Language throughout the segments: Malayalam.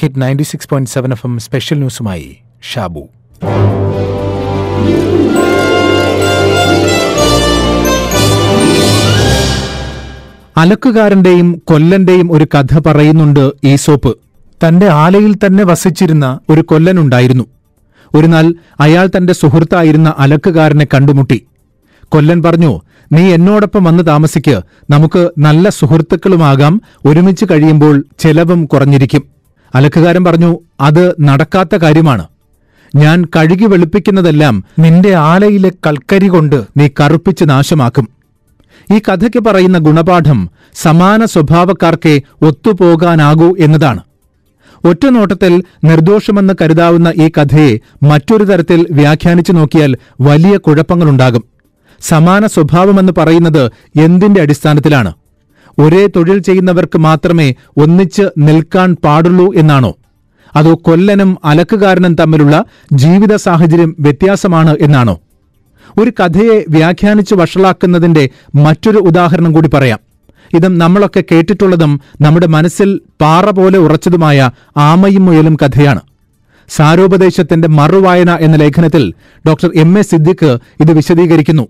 Hit ninety six point seven F M special ന്യൂസുമായി Shabu. അലക്കുകാരന്റെയും കൊല്ലന്റെയും ഒരു കഥ പറയുന്നുണ്ട് ഈസോപ്പ്. തന്റെ ആലയിൽ തന്നെ വസിച്ചിരുന്ന ഒരു കൊല്ലനുണ്ടായിരുന്നു ഒരു നാൾ അയാൾ തന്റെ സുഹൃത്തായിരുന്ന അലക്കുകാരനെ കണ്ടുമുട്ടി. കൊല്ലൻ പറഞ്ഞു നീ എന്നോടൊപ്പം വന്ന് താമസിക്ക്. നമുക്ക് നല്ല സുഹൃത്തുക്കളുമാകാം. ഒരുമിച്ച് കഴിയുമ്പോൾ ചെലവും കുറഞ്ഞിരിക്കും. അലക്കുകാരൻ പറഞ്ഞു അത് നടക്കാത്ത കാര്യമാണ്. ഞാൻ കഴുകി വെളുപ്പിക്കുന്നതെല്ലാം നിന്റെ ആലയിലെ കൽക്കരി കൊണ്ട് നീ കറുപ്പിച്ച് നാശമാക്കും. ഈ കഥയ്ക്ക് പറയുന്ന ഗുണപാഠം സമാന സ്വഭാവക്കാർക്കേ ഒത്തുപോകാനാകൂ എന്നതാണ്. ഒറ്റനോട്ടത്തിൽ നിർദോഷമെന്ന് കരുതാവുന്ന ഈ കഥയെ മറ്റൊരു തരത്തിൽ വ്യാഖ്യാനിച്ചു നോക്കിയാൽ വലിയ കുഴപ്പങ്ങളുണ്ടാകും. സമാന സ്വഭാവമെന്ന് പറയുന്നത് എന്തിന്റെ അടിസ്ഥാനത്തിലാണ്? ഒരേ തൊഴിൽ ചെയ്യുന്നവർക്ക് മാത്രമേ ഒന്നിച്ച് നിൽക്കാൻ പാടുള്ളൂ എന്നാണോ? അതോ കൊല്ലനും അലക്കുകാരനും തമ്മിലുള്ള ജീവിത സാഹചര്യം വ്യത്യാസമാണ് എന്നാണോ? ഒരു കഥയെ വ്യാഖ്യാനിച്ച് വഷളാക്കുന്നതിന്റെ മറ്റൊരു ഉദാഹരണം കൂടി പറയാം. ഇതും നമ്മളൊക്കെ കേട്ടിട്ടുള്ളതും നമ്മുടെ മനസ്സിൽ പാറ പോലെ ഉറച്ചതുമായ ആമയും മുയലും കഥയാണ്. സാരോപദേശത്തിന്റെ മറുവായന എന്ന ലേഖനത്തിൽ ഡോക്ടർ എം എ സിദ്ദിഖ് ഇത് വിശദീകരിക്കുന്നു.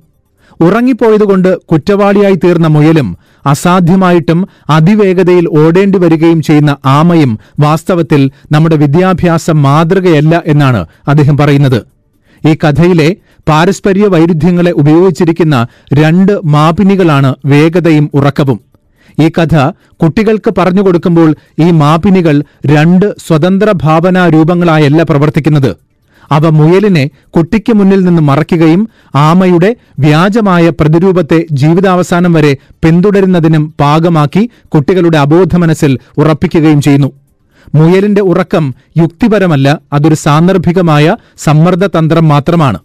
ഉറങ്ങിപ്പോയതുകൊണ്ട് കുറ്റവാളിയായി തീർന്ന മുയലും അസാധ്യമായിട്ടും അതിവേഗതയിൽ ഓടേണ്ടി വരികയും ചെയ്യുന്ന ആമയും വാസ്തവത്തിൽ നമ്മുടെ വിദ്യാഭ്യാസ മാതൃകയല്ല എന്നാണ് അദ്ദേഹം പറയുന്നത്. ഈ കഥയിലെ പാരസ്പര്യ വൈരുദ്ധ്യങ്ങളെ ഉപയോഗിച്ചിരിക്കുന്ന രണ്ട് മാപിനികളാണ് വേഗതയും ഉറക്കവും. ഈ കഥ കുട്ടികൾക്ക് പറഞ്ഞു കൊടുക്കുമ്പോൾ ഈ മാപിനികൾ രണ്ട് സ്വതന്ത്ര ഭാവനാ രൂപങ്ങളായല്ല പ്രവർത്തിക്കുന്നത്. അവ മുയലിനെ കുട്ടിക്ക് മുന്നിൽ നിന്ന് മറയ്ക്കുകയും ആമയുടെ വ്യാജമായ പ്രതിരൂപത്തെ ജീവിതാവസാനം വരെ പിന്തുടരുന്നതിനും പാകമാക്കി കുട്ടികളുടെ അബോധ മനസ്സിൽ ഉറപ്പിക്കുകയും ചെയ്യുന്നു. മുയലിന്റെ ഉറക്കം യുക്തിപരമല്ല അതൊരു സാന്ദർഭികമായ സമ്മർദ്ദതന്ത്രം മാത്രമാണ്.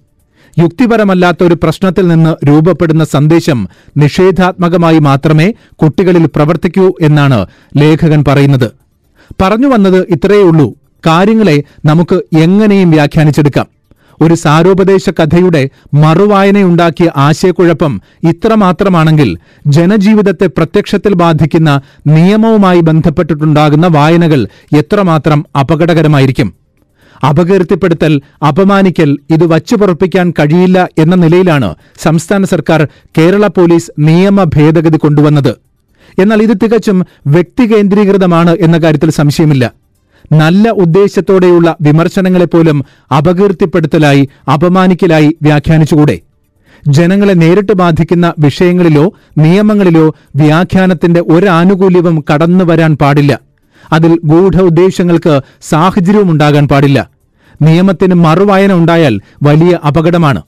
യുക്തിപരമല്ലാത്ത ഒരു പ്രശ്നത്തിൽ നിന്ന് രൂപപ്പെടുന്ന സന്ദേശം നിഷേധാത്മകമായി മാത്രമേ കുട്ടികളിൽ പ്രവർത്തിക്കൂ എന്നാണ് ലേഖകൻ പറയുന്നത്. പറഞ്ഞു വന്നത് ഇത്രയേ ഉള്ളൂ. കാര്യങ്ങളെ നമുക്ക് എങ്ങനെയും വ്യാഖ്യാനിച്ചെടുക്കാം. ഒരു സാരോപദേശ കഥയുടെ മറുവായനയുണ്ടാക്കിയ ആശയക്കുഴപ്പം ഇത്രമാത്രമാണെങ്കിൽ ജനജീവിതത്തെ പ്രത്യക്ഷത്തിൽ ബാധിക്കുന്ന നിയമവുമായി ബന്ധപ്പെട്ടിട്ടുണ്ടാകുന്ന വായനകൾ എത്രമാത്രം അപകടകരമായിരിക്കും. അപകീർത്തിപ്പെടുത്തൽ അപമാനിക്കൽ ഇത് വച്ചുപുറപ്പിക്കാൻ കഴിയില്ല എന്ന നിലയിലാണ് സംസ്ഥാന സർക്കാർ കേരള പോലീസ് നിയമ ഭേദഗതി കൊണ്ടുവന്നത്. എന്നാൽ ഇത് തികച്ചും വ്യക്തികേന്ദ്രീകൃതമാണ് എന്ന കാര്യത്തിൽ സംശയമില്ല. നല്ല ഉദ്ദേശത്തോടെയുള്ള വിമർശനങ്ങളെപ്പോലും അപകീർത്തിപ്പെടുത്തലായി അപമാനിക്കലായി വ്യാഖ്യാനിച്ചുകൂടെ? ജനങ്ങളെ നേരിട്ട് ബാധിക്കുന്ന വിഷയങ്ങളിലോ നിയമങ്ങളിലോ വ്യാഖ്യാനത്തിന്റെ ഒരാനുകൂല്യവും കടന്നു വരാൻ പാടില്ല. അതിൽ ഗൂഢ ഉദ്ദേശങ്ങൾക്ക് സാഹചര്യവും ഉണ്ടാകാൻ പാടില്ല. നിയമത്തിന് മറുവായന ഉണ്ടായാൽ വലിയ അപകടമാണ്.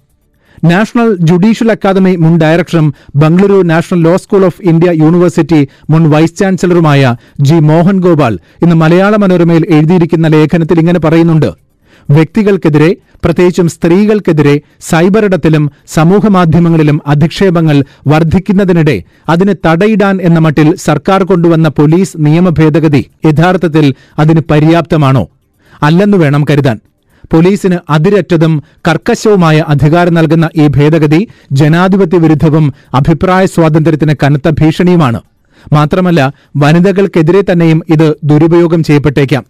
നാഷണൽ ജുഡീഷ്യൽ അക്കാദമി മുൻ ഡയറക്ടറും Bengaluru national law school of India university മുൻ വൈസ് ചാൻസലറുമായ ജി മോഹൻ ഗോപാൽ ഇന്ന് മലയാള മനോരമയിൽ എഴുതിയിരിക്കുന്ന ലേഖനത്തിൽ ഇങ്ങനെ പറയുന്നുണ്ട്. വ്യക്തികൾക്കെതിരെ പ്രത്യേകിച്ചും സ്ത്രീകൾക്കെതിരെ സൈബർ ഇടത്തിലും സമൂഹമാധ്യമങ്ങളിലും അധിക്ഷേപങ്ങൾ വർദ്ധിക്കുന്നതിനിടെ അതിന് തടയിടാൻ എന്ന മട്ടിൽ സർക്കാർ കൊണ്ടുവന്ന പോലീസ് നിയമ ഭേദഗതി യഥാർത്ഥത്തിൽ അതിന് പര്യാപ്തമാണോ? അല്ലെന്നു വേണം കരുതാൻ. പോലീസിന് അതിരറ്റതും കർക്കശവുമായ അധികാരം നൽകുന്ന ഈ ഭേദഗതി ജനാധിപത്യ വിരുദ്ധവും അഭിപ്രായ സ്വാതന്ത്ര്യത്തിന് കനത്ത ഭീഷണിയുമാണ്. മാത്രമല്ല വനിതകൾക്കെതിരെ തന്നെയും ഇത് ദുരുപയോഗം ചെയ്യപ്പെട്ടേക്കാം.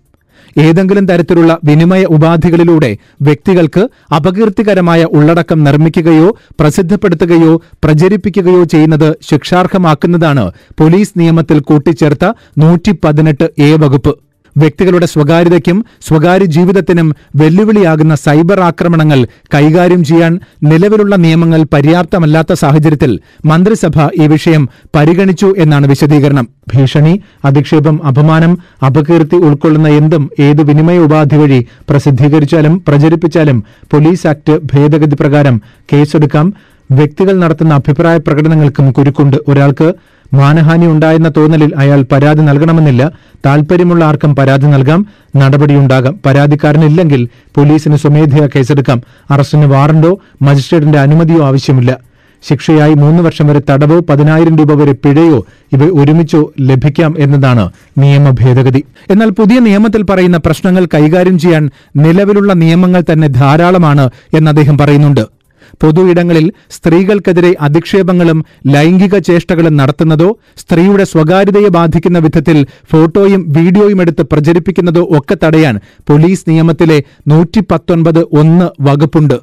ഏതെങ്കിലും തരത്തിലുള്ള വിനിമയ ഉപാധികളിലൂടെ വ്യക്തികൾക്ക് അപകീർത്തികരമായ ഉള്ളടക്കം നിർമ്മിക്കുകയോ പ്രസിദ്ധപ്പെടുത്തുകയോ പ്രചരിപ്പിക്കുകയോ ചെയ്യുന്നത് ശിക്ഷാർഹമാക്കുന്നതാണ് പോലീസ് നിയമത്തിൽ കൂട്ടിച്ചേർത്ത നൂറ്റി പതിനെട്ട് എ വകുപ്പ്. വ്യക്തികളുടെ സ്വകാര്യതയ്ക്കും സ്വകാര്യ ജീവിതത്തിനും വെല്ലുവിളിയാകുന്ന സൈബർ ആക്രമണങ്ങൾ കൈകാര്യം ചെയ്യാൻ നിലവിലുള്ള നിയമങ്ങൾ പര്യാപ്തമല്ലാത്ത സാഹചര്യത്തിൽ മന്ത്രിസഭ ഈ വിഷയം പരിഗണിച്ചു എന്നാണ് വിശദീകരണം. ഭീഷണി അധിക്ഷേപം അപമാനം അപകീർത്തി ഉൾക്കൊള്ളുന്ന എന്തും ഏത് വിനിമയ ഉപാധി വഴി പ്രസിദ്ധീകരിച്ചാലും പ്രചരിപ്പിച്ചാലും പോലീസ് ആക്ട് ഭേദഗതി പ്രകാരം കേസെടുക്കാം. വ്യക്തികൾ നടത്തുന്ന അഭിപ്രായ പ്രകടനങ്ങൾക്കും കുരുക്കുണ്ട്. ഒരാൾക്ക് മാനഹാനി ഉണ്ടായെന്ന തോന്നലിൽ അയാൾ പരാതി നൽകണമെന്നില്ല. താൽപര്യമുള്ള ആർക്കും പരാതി നൽകാം. നടപടിയുണ്ടാകാം. പരാതിക്കാരനില്ലെങ്കിൽ പോലീസിന് സ്വമേധയാ കേസെടുക്കാം. അറസ്റ്റിന് വാറണ്ടോ മജിസ്ട്രേറ്റിന്റെ അനുമതിയോ ആവശ്യമില്ല. ശിക്ഷയായി മൂന്ന് വർഷം വരെ തടവോ പതിനായിരം രൂപ വരെ പിഴയോ ഇവ ഒരുമിച്ചോ ലഭിക്കാം എന്നതാണ് നിയമ ഭേദഗതി. എന്നാൽ പുതിയ നിയമത്തിൽ പറയുന്ന പ്രശ്നങ്ങൾ കൈകാര്യം ചെയ്യാൻ നിലവിലുള്ള നിയമങ്ങൾ തന്നെ ധാരാളമാണ് എന്ന് അദ്ദേഹം പറയുന്നുണ്ട്. പൊതു ഇടങ്ങളിൽ സ്ത്രീകൾക്കെതിരെ അധിക്ഷേപങ്ങളും ലൈംഗിക ചേഷ്ടകളും നടത്തുന്നതോ സ്ത്രീയുടെ സ്വകാര്യതയെ ബാധിക്കുന്ന വിധത്തിൽ ഫോട്ടോയും വീഡിയോയും എടുത്ത് പ്രചരിപ്പിക്കുന്നതോ ഒക്കെ തടയാൻ പോലീസ് നിയമത്തിലെ നൂറ്റി പത്തൊൻപത് ഒന്ന് വകുപ്പുണ്ട്.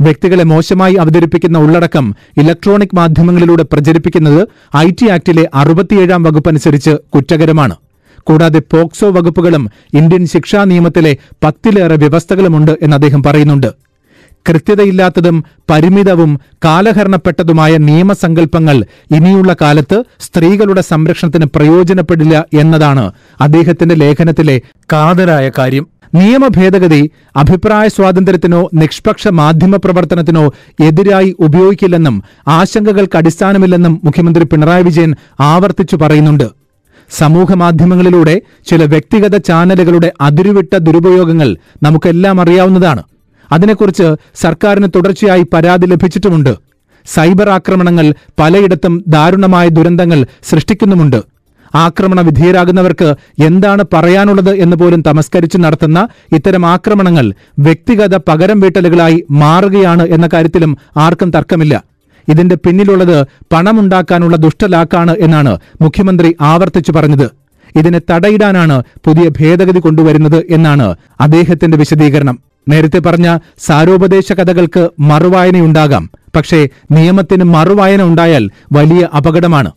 വ്യക്തികളെ മോശമായി അവതരിപ്പിക്കുന്ന ഉള്ളടക്കം ഇലക്ട്രോണിക് മാധ്യമങ്ങളിലൂടെ പ്രചരിപ്പിക്കുന്നത് ഐ ടി ആക്ടിലെ അറുപത്തിയേഴാം വകുപ്പനുസരിച്ച് കുറ്റകരമാണ്. കൂടാതെ പോക്സോ വകുപ്പുകളും ഇന്ത്യൻ ശിക്ഷാ നിയമത്തിലെ പത്തിലേറെ വ്യവസ്ഥകളുമുണ്ട് എന്ന് അദ്ദേഹം പറയുന്നുണ്ട്. കൃത്യതയില്ലാത്തതും പരിമിതവും കാലഹരണപ്പെട്ടതുമായ നിയമസങ്കല്പങ്ങൾ ഇനിയുള്ള കാലത്ത് സ്ത്രീകളുടെ സംരക്ഷണത്തിന് പ്രയോജനപ്പെടില്ല എന്നതാണ് അദ്ദേഹത്തിന്റെ ലേഖനത്തിലെ കാതലായ കാര്യം. നിയമ ഭേദഗതി അഭിപ്രായ സ്വാതന്ത്ര്യത്തിനോ നിഷ്പക്ഷ മാധ്യമ പ്രവർത്തനത്തിനോ എതിരായി ഉപയോഗിക്കില്ലെന്നും ആശങ്കകൾക്ക് അടിസ്ഥാനമില്ലെന്നും മുഖ്യമന്ത്രി പിണറായി വിജയൻ ആവർത്തിച്ചു പറയുന്നുണ്ട്. സമൂഹ മാധ്യമങ്ങളിലൂടെ ചില വ്യക്തിഗത ചാനലുകളുടെ അതിരുവിട്ട ദുരുപയോഗങ്ങൾ നമുക്കെല്ലാം അറിയാവുന്നതാണ്. അതിനെക്കുറിച്ച് സർക്കാരിന് തുടർച്ചയായി പരാതി ലഭിച്ചിട്ടുമുണ്ട്. സൈബർ ആക്രമണങ്ങൾ പലയിടത്തും ദാരുണമായ ദുരന്തങ്ങൾ സൃഷ്ടിക്കുന്നുമുണ്ട്. ആക്രമണ വിധേയരാകുന്നവർക്ക് എന്താണ് പറയാനുള്ളത് എന്ന് പോലും തമസ്കരിച്ച് നടത്തുന്ന ഇത്തരം ആക്രമണങ്ങൾ വ്യക്തിഗത പകരം വീട്ടലുകളായി മാറുകയാണ് എന്ന കാര്യത്തിലും ആർക്കും തർക്കമില്ല. ഇതിന്റെ പിന്നിലുള്ളത് പണമുണ്ടാക്കാനുള്ള ദുഷ്ടലാക്കാണ് എന്നാണ് മുഖ്യമന്ത്രി ആവർത്തിച്ചു പറഞ്ഞത്. ഇതിനെ തടയിടാനാണ് പുതിയ ഭേദഗതി കൊണ്ടുവരുന്നത് എന്നാണ് അദ്ദേഹത്തിന്റെ വിശദീകരണം. നേരത്തെ പറഞ്ഞ സാരോപദേശ കഥകൾക്ക് മറുവായനയുണ്ടാകാം. പക്ഷേ നിയമത്തിന് മറുവായന ഉണ്ടായാൽ വലിയ അപകടമാണ്.